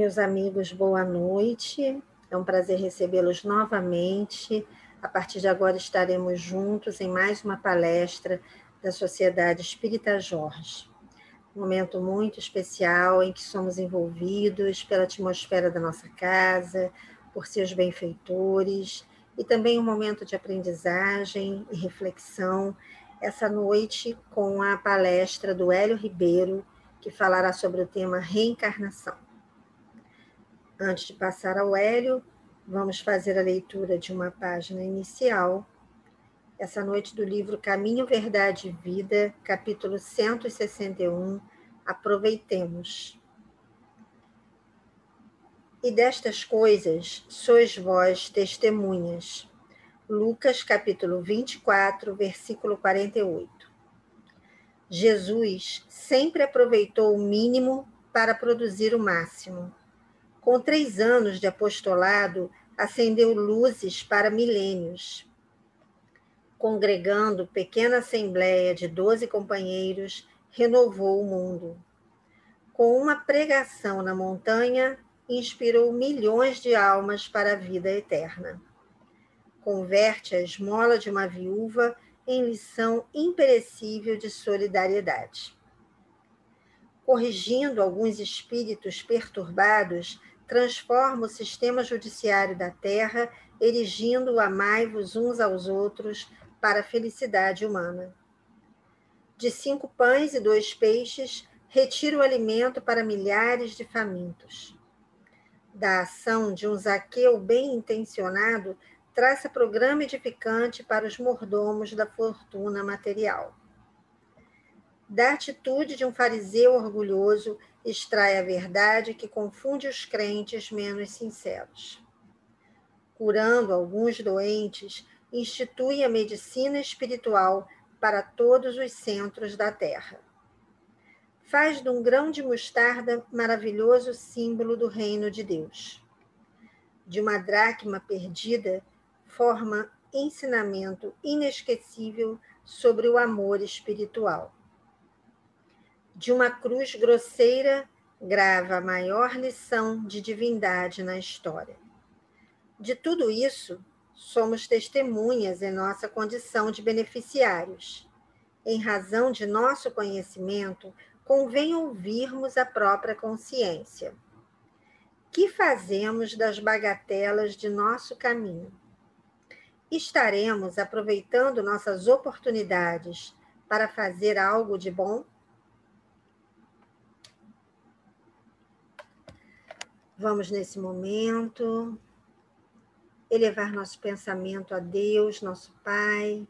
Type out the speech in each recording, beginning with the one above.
Meus amigos, boa noite. É um prazer recebê-los novamente. A partir de agora estaremos juntos em mais uma palestra da Sociedade Espírita Jorge. Um momento muito especial em que somos envolvidos pela atmosfera da nossa casa, por seus benfeitores, e também um momento de aprendizagem e reflexão. Essa noite com a palestra do Hélio Ribeiro, que falará sobre o tema reencarnação. Antes de passar ao Hélio, vamos fazer a leitura de uma página inicial. Essa noite do livro Caminho, Verdade e Vida, capítulo 161. Aproveitemos. E destas coisas sois vós testemunhas. Lucas capítulo 24, versículo 48. Jesus sempre aproveitou o mínimo para produzir o máximo com três anos de apostolado, acendeu luzes para milênios. Congregando pequena assembleia de doze companheiros, renovou o mundo. Com uma pregação na montanha, inspirou milhões de almas para a vida eterna. Converte a esmola de uma viúva em lição imperecível de solidariedade. Corrigindo alguns espíritos perturbados, transforma o sistema judiciário da terra, erigindo o amai-vos uns aos outros para a felicidade humana. De cinco pães e dois peixes, retira o alimento para milhares de famintos. Da ação de um Zaqueu bem intencionado, traça programa edificante para os mordomos da fortuna material. Da atitude de um fariseu orgulhoso, extrai a verdade que confunde os crentes menos sinceros. Curando alguns doentes, institui a medicina espiritual para todos os centros da terra. Faz de um grão de mostarda maravilhoso símbolo do reino de Deus. De uma dracma perdida, forma ensinamento inesquecível sobre o amor espiritual de uma cruz grosseira grava a maior lição de divindade na história. De tudo isso, somos testemunhas em nossa condição de beneficiários. Em razão de nosso conhecimento, convém ouvirmos a própria consciência. Que fazemos das bagatelas de nosso caminho? Estaremos aproveitando nossas oportunidades para fazer algo de bom? Vamos, nesse momento, elevar nosso pensamento a Deus, nosso Pai,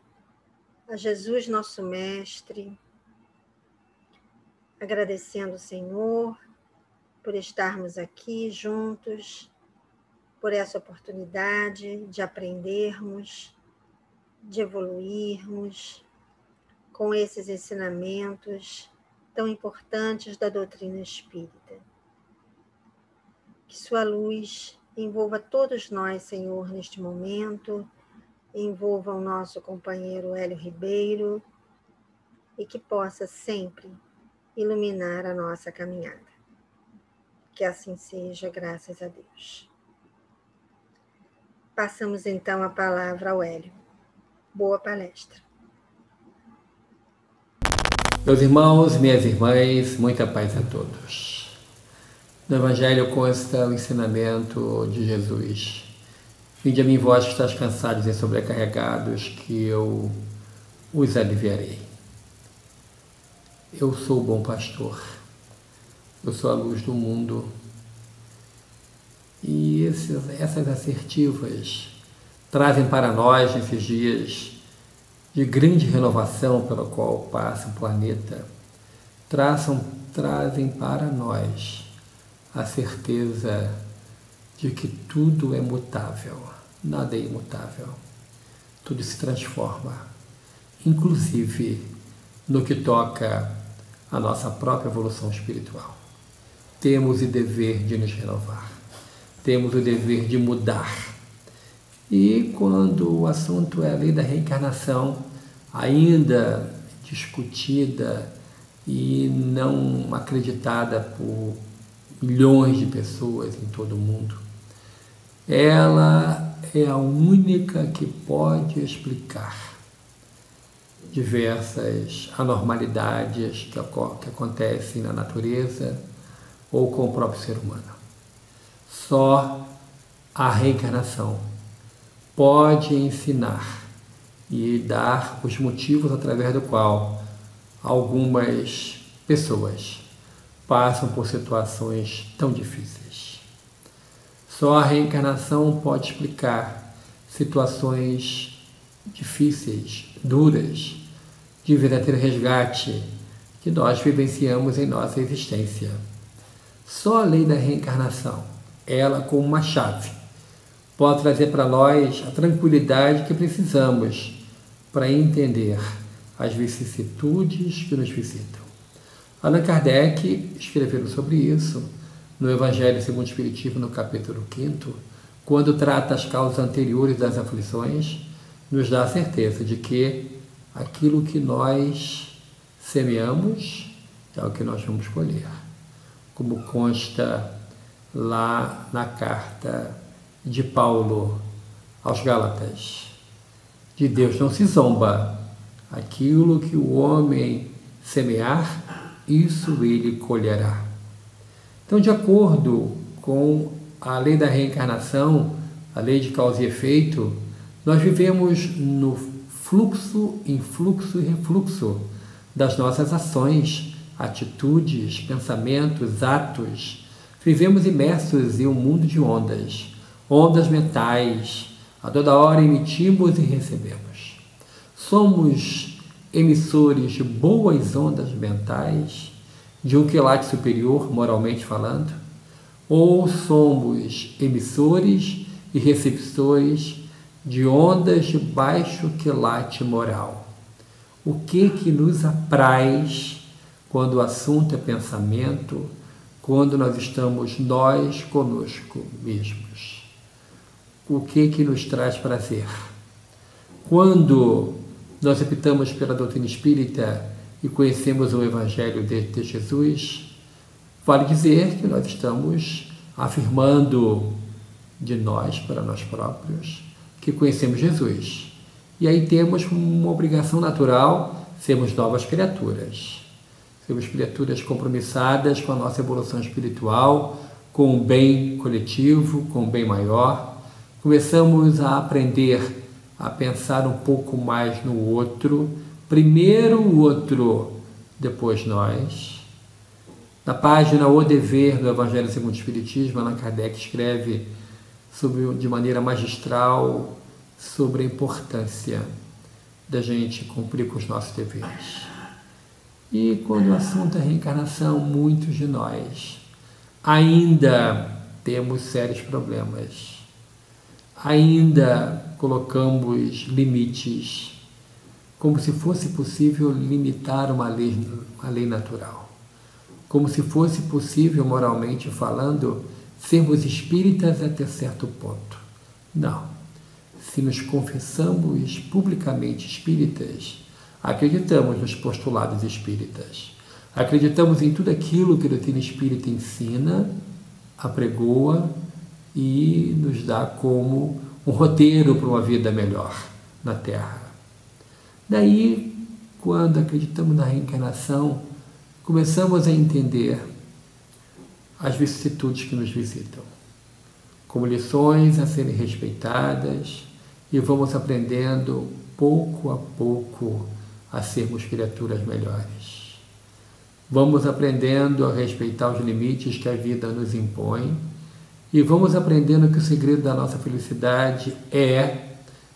a Jesus, nosso Mestre, agradecendo o Senhor por estarmos aqui juntos, por essa oportunidade de aprendermos, de evoluirmos com esses ensinamentos tão importantes da doutrina espírita. Que sua luz envolva todos nós, Senhor, neste momento, envolva o nosso companheiro Hélio Ribeiro e que possa sempre iluminar a nossa caminhada. Que assim seja, graças a Deus. Passamos então a palavra ao Hélio. Boa palestra. Meus irmãos, minhas irmãs, muita paz a todos. No Evangelho consta o ensinamento de Jesus. Vinde a mim vós que estáis cansados e sobrecarregados, que eu os aliviarei. Eu sou o bom pastor. Eu sou a luz do mundo. E esses, essas assertivas trazem para nós, nesses dias de grande renovação pela qual passa o planeta, traçam, trazem para nós a certeza de que tudo é mutável, nada é imutável, tudo se transforma, inclusive no que toca à nossa própria evolução espiritual. Temos o dever de nos renovar, temos o dever de mudar. E quando o assunto é a lei da reencarnação, ainda discutida e não acreditada por milhões de pessoas em todo o mundo, ela é a única que pode explicar diversas anormalidades que, que acontecem na natureza ou com o próprio ser humano. Só a reencarnação pode ensinar e dar os motivos através do qual algumas pessoas passam por situações tão difíceis. Só a reencarnação pode explicar situações difíceis, duras, de verdadeiro resgate que nós vivenciamos em nossa existência. Só a lei da reencarnação, ela como uma chave, pode trazer para nós a tranquilidade que precisamos para entender as vicissitudes que nos visitam. Allan Kardec escreveu sobre isso no Evangelho segundo o Espiritismo, no capítulo 5, quando trata as causas anteriores das aflições, nos dá a certeza de que aquilo que nós semeamos é o que nós vamos colher. Como consta lá na carta de Paulo aos Gálatas. De Deus não se zomba. Aquilo que o homem semear, isso ele colherá. Então, de acordo com a lei da reencarnação, a lei de causa e efeito, nós vivemos no fluxo, influxo e refluxo das nossas ações, atitudes, pensamentos, atos. Vivemos imersos em um mundo de ondas ondas mentais, a toda hora emitimos e recebemos. Somos emissores de boas ondas mentais, de um quilate superior, moralmente falando, ou somos emissores e receptores de ondas de baixo quilate moral? O que que nos apraz quando o assunto é pensamento, quando nós estamos nós conosco mesmos? o que que nos traz prazer. Quando nós optamos pela doutrina espírita e conhecemos o Evangelho de, de Jesus, vale dizer que nós estamos afirmando de nós para nós próprios que conhecemos Jesus. E aí temos uma obrigação natural sermos novas criaturas. Sermos criaturas compromissadas com a nossa evolução espiritual, com o bem coletivo, com o bem maior, começamos a aprender a pensar um pouco mais no outro, primeiro o outro, depois nós. Na página O Dever do Evangelho segundo o Espiritismo, Allan Kardec escreve sobre, de maneira magistral sobre a importância da gente cumprir com os nossos deveres. E quando o assunto é reencarnação, muitos de nós ainda temos sérios problemas ainda colocamos limites, como se fosse possível limitar uma lei, uma lei natural, como se fosse possível, moralmente falando, sermos espíritas até certo ponto. Não. Se nos confessamos publicamente espíritas, acreditamos nos postulados espíritas, acreditamos em tudo aquilo que a doutrina espírita ensina, apregoa e nos dá como um roteiro para uma vida melhor na Terra. Daí, quando acreditamos na reencarnação, começamos a entender as vicissitudes que nos visitam, como lições a serem respeitadas e vamos aprendendo pouco a pouco a sermos criaturas melhores. Vamos aprendendo a respeitar os limites que a vida nos impõe e vamos aprendendo que o segredo da nossa felicidade é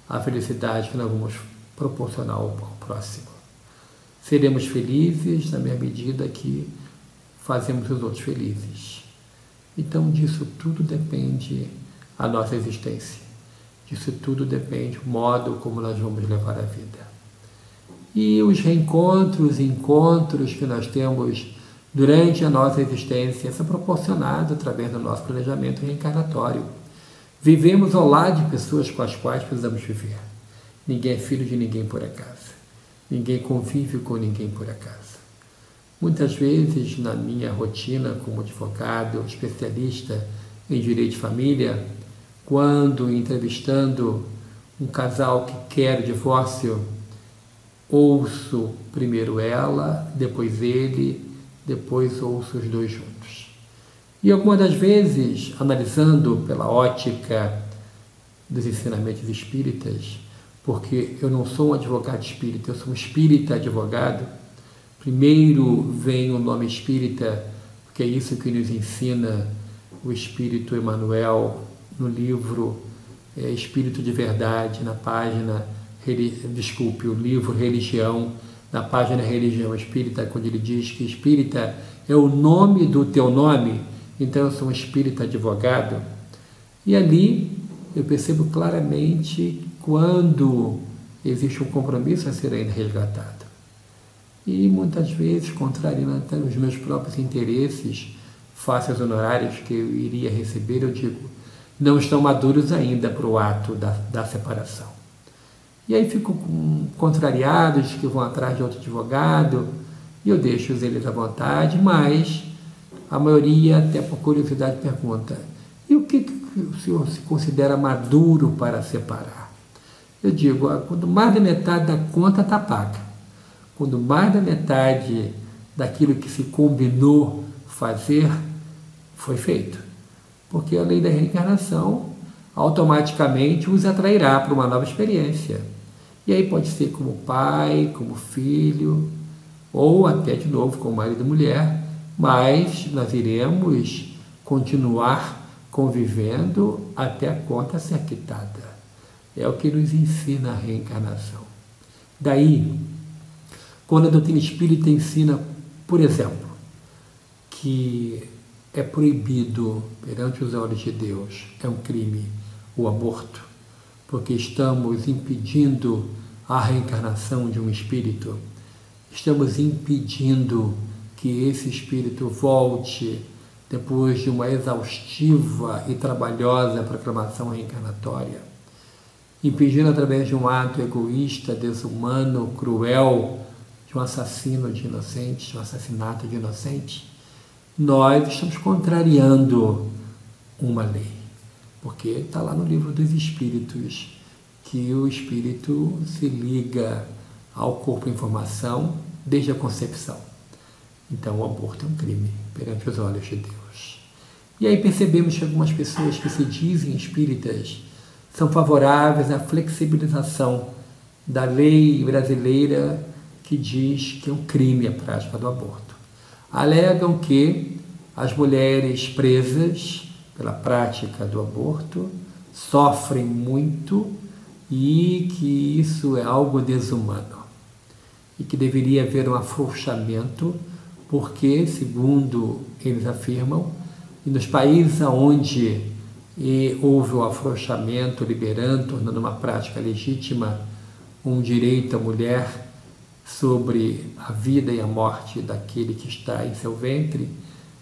a felicidade que nós vamos proporcionar ao próximo. Seremos felizes na mesma medida que fazemos os outros felizes. Então, disso tudo depende a nossa existência. Disso tudo depende o modo como nós vamos levar a vida. E os reencontros, encontros que nós temos durante a nossa existência são proporcionados através do nosso planejamento reencarnatório. Vivemos ao lado de pessoas com as quais precisamos viver. Ninguém é filho de ninguém por acaso. Ninguém convive com ninguém por acaso. Muitas vezes, na minha rotina como advogado, especialista em direito de família, quando entrevistando um casal que quer divórcio, ouço primeiro ela, depois ele, depois ouço os dois juntos. E algumas das vezes, analisando pela ótica dos ensinamentos espíritas, porque eu não sou um advogado espírita, eu sou um espírita advogado. Primeiro vem o nome espírita, porque é isso que nos ensina o Espírito Emmanuel no livro é, Espírito de Verdade, na página, desculpe, o livro Religião, na página Religião Espírita, quando ele diz que espírita é o nome do teu nome, então eu sou um espírita advogado. E ali eu percebo claramente quando existe um compromisso a ser ainda resgatado. E muitas vezes, contrariando até os meus próprios interesses, face aos honorários que eu iria receber, eu digo, não estão maduros ainda para o ato da, da separação. E aí fico com contrariados que vão atrás de outro advogado, e eu deixo eles à vontade, mas a maioria, até por curiosidade, pergunta: e o que, que o senhor se considera maduro para separar? Eu digo: ah, quando mais da metade da conta está paga, quando mais da metade daquilo que se combinou fazer foi feito. Porque a lei da reencarnação automaticamente os atrairá para uma nova experiência. E aí pode ser como pai, como filho, ou até de novo como marido e mulher, mas nós iremos continuar convivendo até a conta ser quitada. É o que nos ensina a reencarnação. Daí, quando a doutrina espírita ensina, por exemplo, que é proibido perante os olhos de Deus, é um crime o aborto, porque estamos impedindo a reencarnação de um espírito, estamos impedindo que esse espírito volte depois de uma exaustiva e trabalhosa proclamação reencarnatória, impedindo através de um ato egoísta, desumano, cruel, de um assassino de inocentes, de um assassinato de inocentes, nós estamos contrariando uma lei. Porque está lá no livro dos Espíritos que o espírito se liga ao corpo em formação desde a concepção. Então o aborto é um crime perante os olhos de Deus. E aí percebemos que algumas pessoas que se dizem espíritas são favoráveis à flexibilização da lei brasileira que diz que é um crime a prática do aborto alegam que as mulheres presas pela prática do aborto sofrem muito e que isso é algo desumano e que deveria haver um afrouxamento, porque, segundo eles afirmam, e nos países onde houve o afrouxamento, liberando, tornando uma prática legítima um direito à mulher sobre a vida e a morte daquele que está em seu ventre,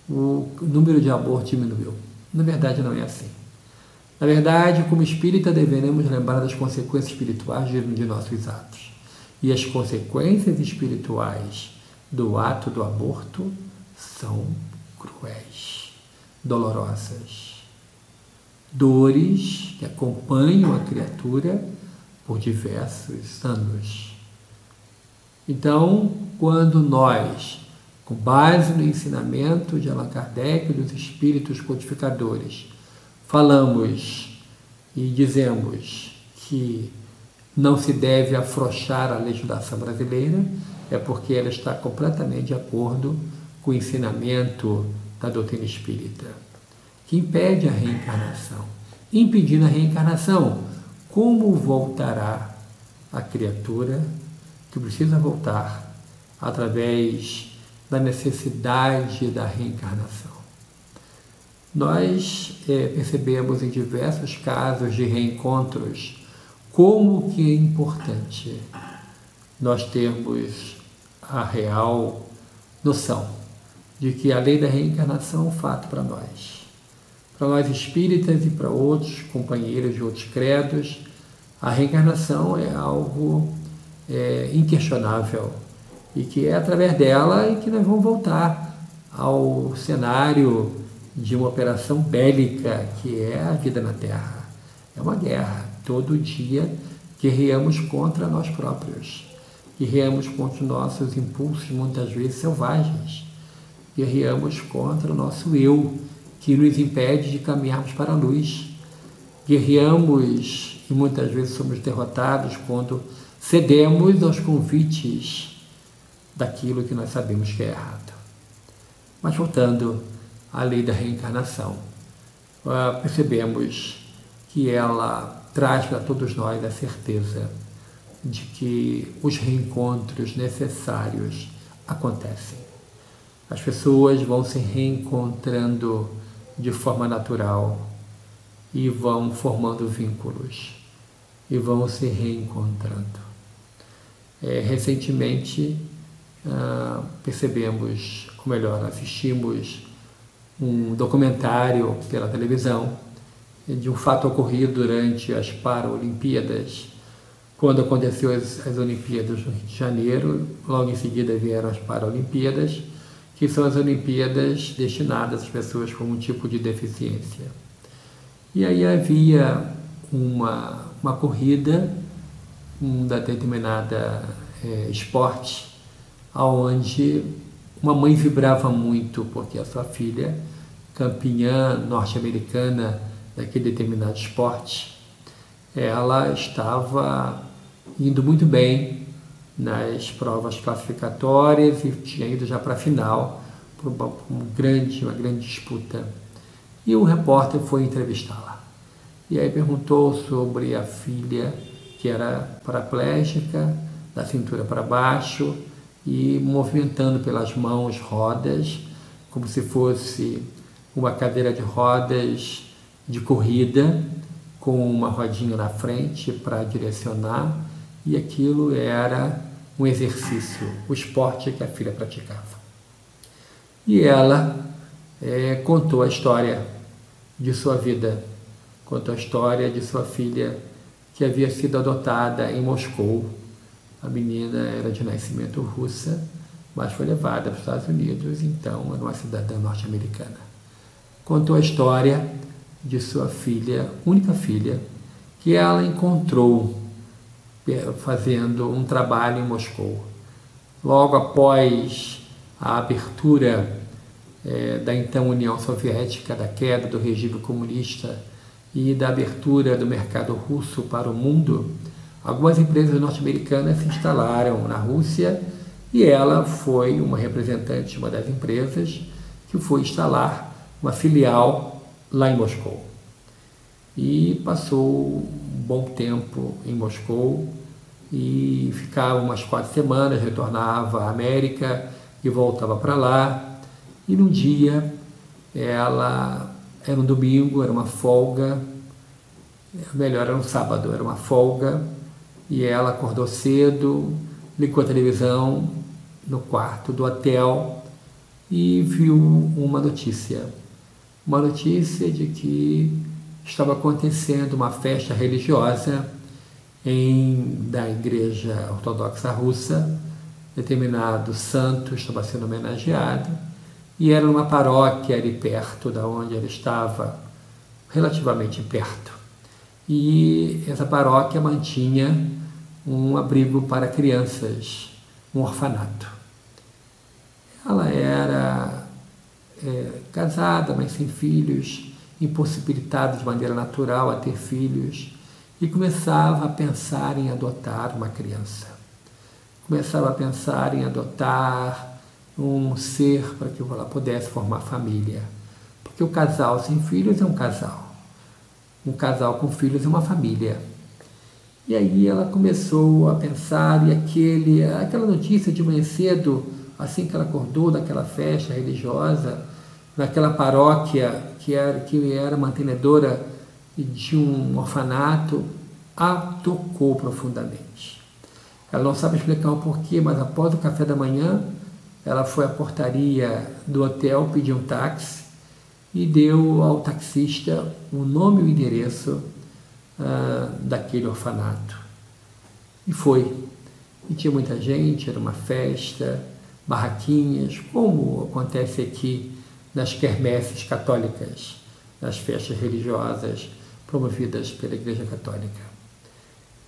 o número de abortos diminuiu. Na verdade, não é assim. Na verdade, como espírita, deveremos lembrar das consequências espirituais de nossos atos. E as consequências espirituais do ato do aborto são cruéis, dolorosas. Dores que acompanham a criatura por diversos anos. Então, quando nós, com base no ensinamento de Allan Kardec e dos espíritos codificadores, falamos e dizemos que não se deve afrouxar a legislação brasileira, é porque ela está completamente de acordo com o ensinamento da doutrina espírita, que impede a reencarnação. Impedindo a reencarnação, como voltará a criatura que precisa voltar através da necessidade da reencarnação. Nós é, percebemos em diversos casos de reencontros como que é importante nós termos a real noção de que a lei da reencarnação é um fato para nós. Para nós espíritas e para outros companheiros de outros credos, a reencarnação é algo é, inquestionável, e que é através dela e que nós vamos voltar ao cenário de uma operação bélica que é a vida na Terra. É uma guerra. Todo dia guerreamos contra nós próprios. Guerreamos contra os nossos impulsos, muitas vezes selvagens. Guerreamos contra o nosso eu, que nos impede de caminharmos para a luz. Guerreamos e muitas vezes somos derrotados quando cedemos aos convites daquilo que nós sabemos que é errado. Mas voltando à lei da reencarnação, ah, percebemos que ela traz para todos nós a certeza de que os reencontros necessários acontecem. As pessoas vão se reencontrando de forma natural e vão formando vínculos e vão se reencontrando. É, recentemente ah, percebemos, ou melhor, assistimos um documentário pela televisão de um fato ocorrido durante as Paralimpíadas, quando aconteceu as, as Olimpíadas no Rio de Janeiro, logo em seguida vieram as Paralimpíadas, que são as Olimpíadas destinadas às pessoas com um tipo de deficiência. E aí havia uma, uma corrida, um determinada é, esporte, aonde uma mãe vibrava muito porque a sua filha, campeã norte-americana daquele determinado esporte, ela estava indo muito bem nas provas classificatórias e tinha ido já para a final, para uma, uma, grande, uma grande disputa. E o repórter foi entrevistá-la. E aí perguntou sobre a filha, que era paraplégica, da cintura para baixo, e movimentando pelas mãos rodas, como se fosse uma cadeira de rodas de corrida, com uma rodinha na frente para direcionar, e aquilo era um exercício, o esporte que a filha praticava. E ela é, contou a história de sua vida, contou a história de sua filha que havia sido adotada em Moscou a menina era de nascimento russa, mas foi levada para os Estados Unidos, então era uma cidadã norte-americana. Contou a história de sua filha, única filha, que ela encontrou fazendo um trabalho em Moscou. Logo após a abertura é, da então União Soviética, da queda do regime comunista e da abertura do mercado russo para o mundo, Algumas empresas norte-americanas se instalaram na Rússia e ela foi uma representante de uma das empresas que foi instalar uma filial lá em Moscou. E passou um bom tempo em Moscou e ficava umas quatro semanas, retornava à América e voltava para lá. E num dia, ela era um domingo, era uma folga, melhor, era um sábado, era uma folga, e ela acordou cedo, ligou a televisão no quarto do hotel e viu uma notícia. Uma notícia de que estava acontecendo uma festa religiosa em, da Igreja Ortodoxa Russa, determinado santo estava sendo homenageado, e era uma paróquia ali perto da onde ela estava, relativamente perto. E essa paróquia mantinha um abrigo para crianças, um orfanato. Ela era é, casada, mas sem filhos, impossibilitada de maneira natural a ter filhos, e começava a pensar em adotar uma criança. Começava a pensar em adotar um ser para que ela pudesse formar família. Porque o casal sem filhos é um casal. Um casal com filhos é uma família. E aí ela começou a pensar, e aquele, aquela notícia de manhã cedo, assim que ela acordou daquela festa religiosa, naquela paróquia que era, que era mantenedora de um orfanato, a tocou profundamente. Ela não sabe explicar o porquê, mas após o café da manhã, ela foi à portaria do hotel, pediu um táxi e deu ao taxista o nome e o endereço uh, daquele orfanato. E foi. E tinha muita gente, era uma festa, barraquinhas, como acontece aqui nas quermesses católicas, nas festas religiosas promovidas pela Igreja Católica.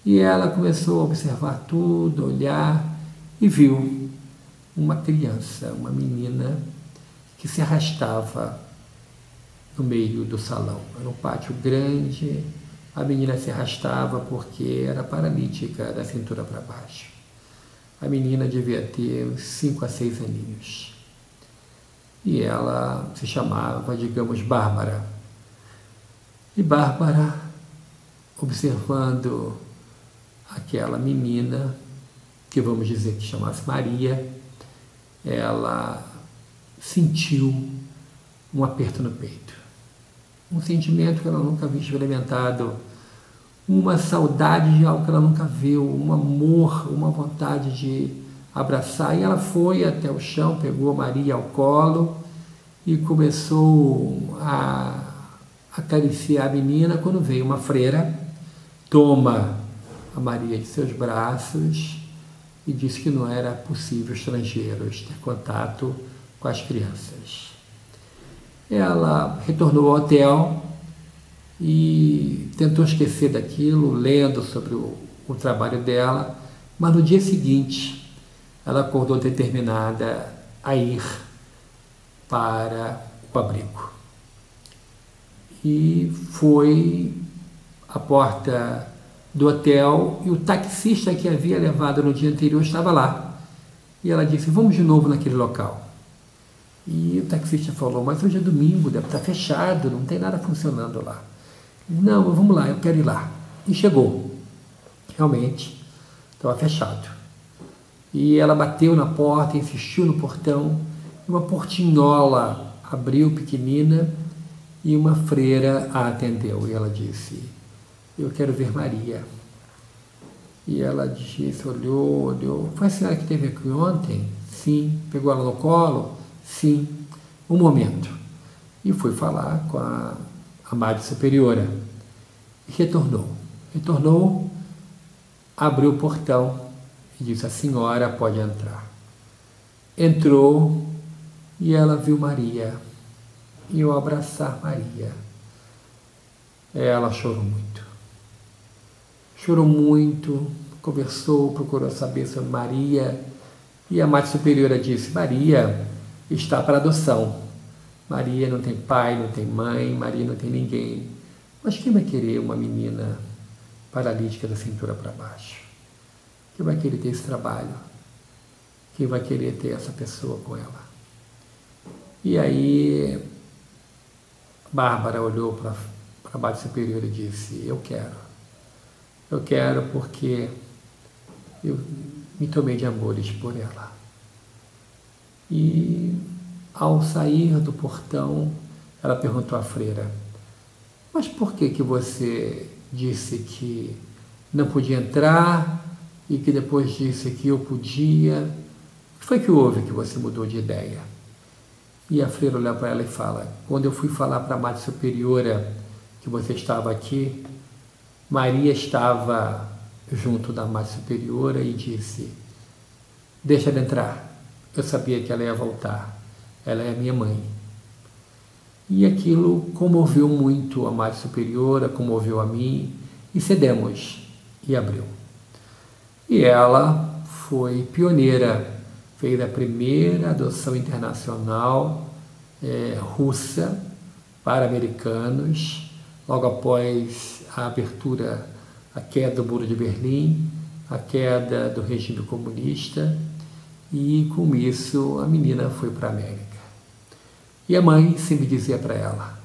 E ela começou a observar tudo, olhar e viu uma criança, uma menina que se arrastava no meio do salão. Era um pátio grande, a menina se arrastava porque era paralítica da cintura para baixo. A menina devia ter uns 5 a 6 aninhos. E ela se chamava, digamos, Bárbara. E Bárbara, observando aquela menina, que vamos dizer que chamasse Maria, ela sentiu um aperto no peito. Um sentimento que ela nunca havia experimentado, uma saudade de algo que ela nunca viu, um amor, uma vontade de abraçar. E ela foi até o chão, pegou Maria ao colo e começou a acariciar a menina quando veio uma freira, toma a Maria de seus braços e disse que não era possível estrangeiros ter contato com as crianças. Ela retornou ao hotel e tentou esquecer daquilo, lendo sobre o, o trabalho dela, mas no dia seguinte ela acordou determinada a ir para o abrigo. E foi à porta do hotel e o taxista que havia levado no dia anterior estava lá. E ela disse: Vamos de novo naquele local. E o taxista falou: Mas hoje é domingo, deve estar fechado, não tem nada funcionando lá. Não, vamos lá, eu quero ir lá. E chegou. Realmente, estava fechado. E ela bateu na porta, insistiu no portão, uma portinhola abriu pequenina e uma freira a atendeu. E ela disse: Eu quero ver Maria. E ela disse, olhou, olhou. Foi a senhora que esteve aqui ontem? Sim. Pegou ela no colo? Sim. Um momento. E foi falar com a a Madre Superiora. E retornou. Retornou, abriu o portão e disse: A senhora pode entrar. Entrou e ela viu Maria. E ao abraçar Maria, ela chorou muito. Chorou muito, conversou, procurou saber sobre Maria. E a Madre Superiora disse: Maria está para adoção. Maria não tem pai, não tem mãe, Maria não tem ninguém. Mas quem vai querer uma menina paralítica da cintura para baixo? Quem vai querer ter esse trabalho? Quem vai querer ter essa pessoa com ela? E aí, Bárbara olhou para a base superior e disse: Eu quero. Eu quero porque eu me tomei de amores por ela. E ao sair do portão, ela perguntou à freira: Mas por que que você disse que não podia entrar e que depois disse que eu podia? O que foi que houve que você mudou de ideia? E a freira olha para ela e fala: Quando eu fui falar para a Madre Superiora que você estava aqui, Maria estava junto da Madre Superiora e disse: Deixa ela entrar. Eu sabia que ela ia voltar ela é minha mãe. E aquilo comoveu muito a Madre Superiora, comoveu a mim, e cedemos, e abriu. E ela foi pioneira, fez a primeira adoção internacional é, russa para americanos, logo após a abertura, a queda do Muro de Berlim, a queda do regime comunista, e com isso a menina foi para a América. E a mãe sempre dizia para ela: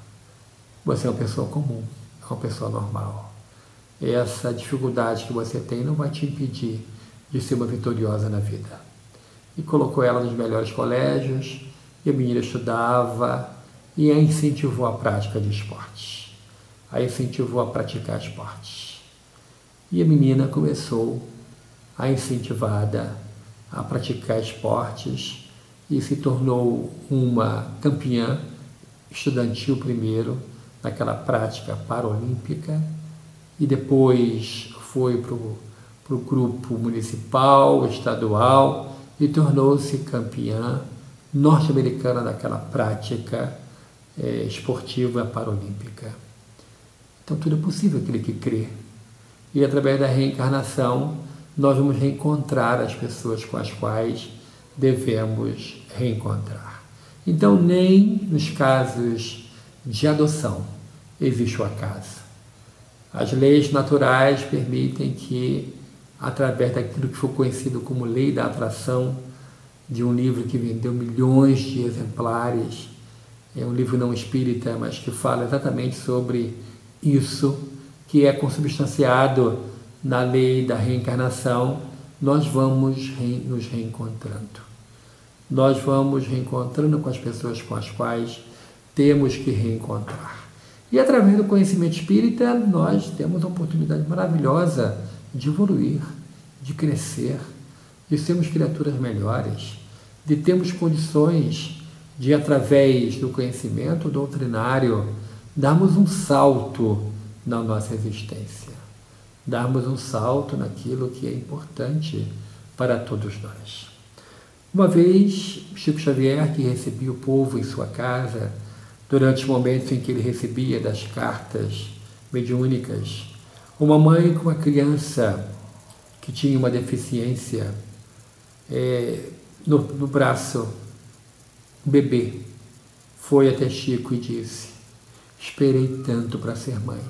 Você é uma pessoa comum, é uma pessoa normal. Essa dificuldade que você tem não vai te impedir de ser uma vitoriosa na vida. E colocou ela nos melhores colégios, e a menina estudava e a incentivou a prática de esportes. A incentivou a praticar esportes. E a menina começou a incentivada a praticar esportes e se tornou uma campeã estudantil primeiro naquela prática paralímpica e depois foi para o grupo municipal, estadual e tornou-se campeã norte-americana daquela prática é, esportiva paralímpica. Então tudo é possível aquele que crê. E através da reencarnação, nós vamos reencontrar as pessoas com as quais devemos reencontrar. Então, nem nos casos de adoção existe o acaso. As leis naturais permitem que, através daquilo que foi conhecido como lei da atração, de um livro que vendeu milhões de exemplares, é um livro não espírita, mas que fala exatamente sobre isso, que é consubstanciado na lei da reencarnação, nós vamos nos reencontrando. Nós vamos reencontrando com as pessoas com as quais temos que reencontrar. E através do conhecimento espírita, nós temos a oportunidade maravilhosa de evoluir, de crescer, de sermos criaturas melhores, de termos condições de, através do conhecimento doutrinário, darmos um salto na nossa existência, darmos um salto naquilo que é importante para todos nós. Uma vez, Chico Xavier, que recebia o povo em sua casa, durante os momentos em que ele recebia das cartas mediúnicas, uma mãe com uma criança que tinha uma deficiência é, no, no braço, um bebê, foi até Chico e disse: Esperei tanto para ser mãe,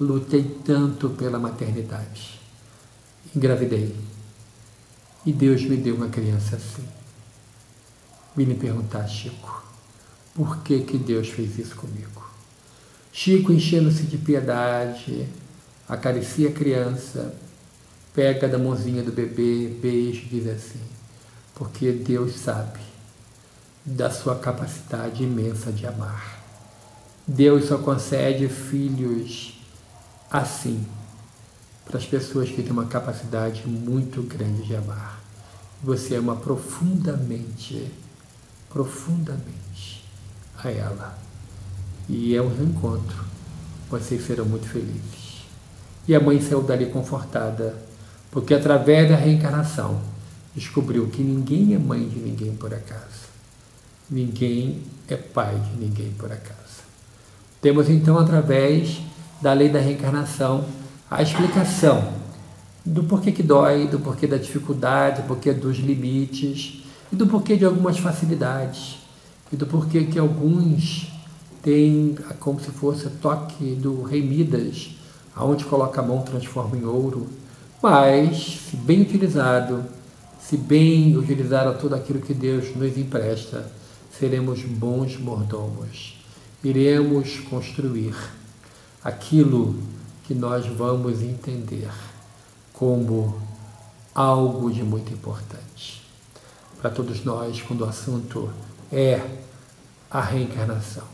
lutei tanto pela maternidade, engravidei, e Deus me deu uma criança assim. Me perguntar, Chico, por que, que Deus fez isso comigo? Chico, enchendo-se de piedade, acaricia a criança, pega da mãozinha do bebê, beija e diz assim: Porque Deus sabe da sua capacidade imensa de amar. Deus só concede filhos assim para as pessoas que têm uma capacidade muito grande de amar. Você ama profundamente, profundamente a ela. E é um reencontro. Vocês serão muito felizes. E a mãe saiu dali confortada, porque através da reencarnação descobriu que ninguém é mãe de ninguém por acaso. Ninguém é pai de ninguém por acaso. Temos então, através da lei da reencarnação, a explicação do porquê que dói, do porquê da dificuldade, do porquê dos limites e do porquê de algumas facilidades e do porquê que alguns têm como se fosse toque do rei Midas, aonde coloca a mão transforma em ouro, mas se bem utilizado, se bem utilizado tudo aquilo que Deus nos empresta, seremos bons mordomos. Iremos construir aquilo que nós vamos entender como algo de muito importante para todos nós quando o assunto é a reencarnação.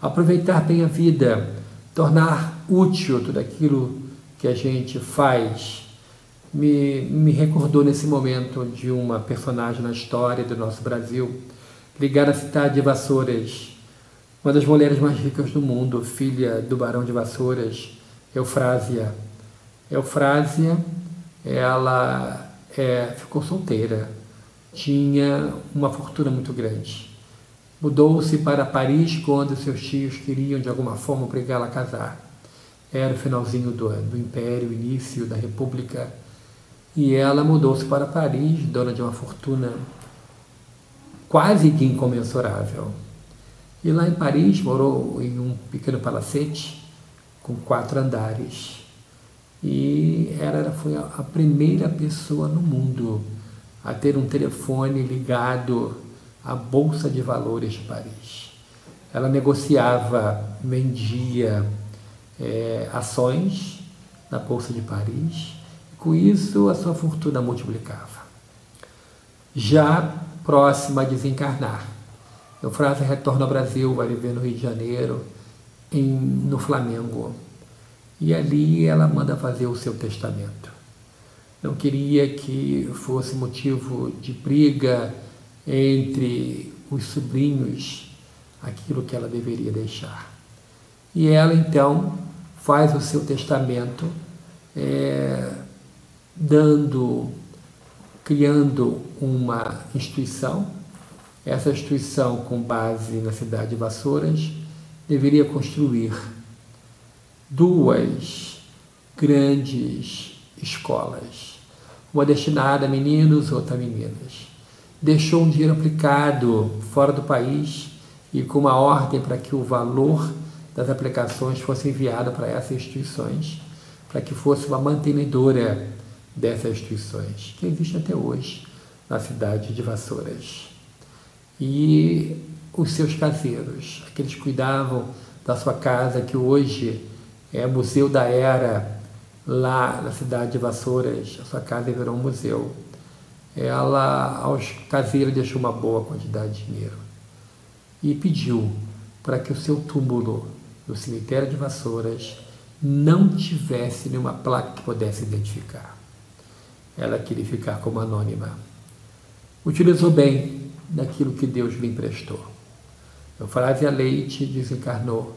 Aproveitar bem a vida, tornar útil tudo aquilo que a gente faz. Me, me recordou nesse momento de uma personagem na história do nosso Brasil, ligada à cidade de Vassouras, uma das mulheres mais ricas do mundo, filha do barão de Vassouras, Eufrásia. Eufrásia, ela é, ficou solteira, tinha uma fortuna muito grande. Mudou-se para Paris quando seus tios queriam de alguma forma obrigá-la a casar. Era o finalzinho do, do Império, início da República, e ela mudou-se para Paris, dona de uma fortuna quase que incomensurável. E lá em Paris morou em um pequeno palacete com quatro andares. E ela foi a primeira pessoa no mundo a ter um telefone ligado a Bolsa de Valores de Paris. Ela negociava, vendia é, ações na Bolsa de Paris, com isso a sua fortuna multiplicava. Já próxima a desencarnar, Eufrásia retorna ao Brasil, vai viver no Rio de Janeiro, em, no Flamengo. E ali ela manda fazer o seu testamento. Não queria que fosse motivo de briga, entre os sobrinhos aquilo que ela deveria deixar. E ela então faz o seu testamento é, dando, criando uma instituição. Essa instituição, com base na cidade de Vassouras, deveria construir duas grandes escolas, uma destinada a meninos, outra a meninas. Deixou um dinheiro aplicado fora do país e com uma ordem para que o valor das aplicações fosse enviado para essas instituições, para que fosse uma mantenedora dessas instituições, que existe até hoje na cidade de Vassouras. E os seus caseiros, aqueles que cuidavam da sua casa, que hoje é Museu da Era, lá na cidade de Vassouras, a sua casa virou um museu. Ela, aos caseiros, deixou uma boa quantidade de dinheiro e pediu para que o seu túmulo no cemitério de Vassouras não tivesse nenhuma placa que pudesse identificar. Ela queria ficar como anônima. Utilizou bem daquilo que Deus lhe emprestou. Eufrásia Leite desencarnou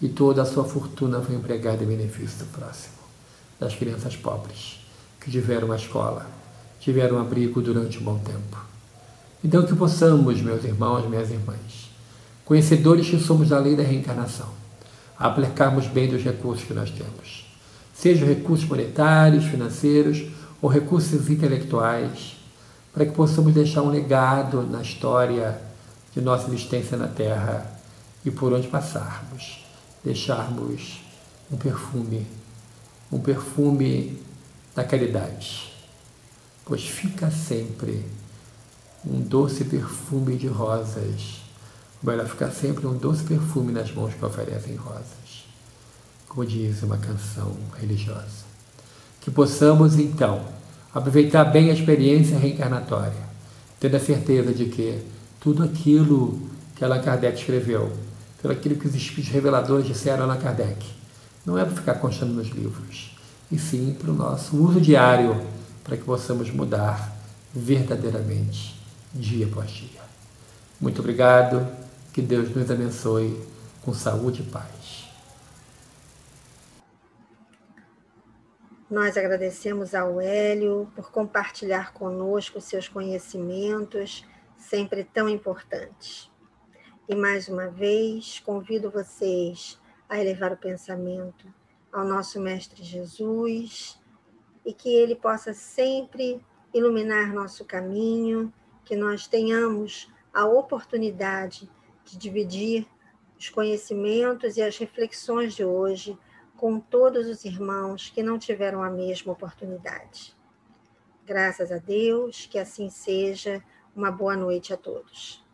e toda a sua fortuna foi empregada em benefício do próximo, das crianças pobres, que tiveram uma escola, tiveram abrigo durante um bom tempo. Então que possamos, meus irmãos, minhas irmãs, conhecedores que somos da lei da reencarnação, aplicarmos bem dos recursos que nós temos, sejam recursos monetários, financeiros ou recursos intelectuais, para que possamos deixar um legado na história de nossa existência na Terra e por onde passarmos, deixarmos um perfume, um perfume da caridade, pois fica sempre um doce perfume de rosas. Vai ficar sempre um doce perfume nas mãos que oferecem rosas, como diz uma canção religiosa. Que possamos, então, aproveitar bem a experiência reencarnatória, tendo a certeza de que tudo aquilo que Allan Kardec escreveu, tudo aquilo que os espíritos reveladores disseram a Allan Kardec, não é para ficar constando nos livros, e sim para o nosso uso diário, para que possamos mudar verdadeiramente, dia após dia. Muito obrigado que Deus nos abençoe com saúde e paz. Nós agradecemos ao Hélio por compartilhar conosco seus conhecimentos, sempre tão importantes. E mais uma vez, convido vocês a elevar o pensamento ao nosso Mestre Jesus e que ele possa sempre iluminar nosso caminho, que nós tenhamos a oportunidade de dividir os conhecimentos e as reflexões de hoje com todos os irmãos que não tiveram a mesma oportunidade. Graças a Deus, que assim seja. Uma boa noite a todos.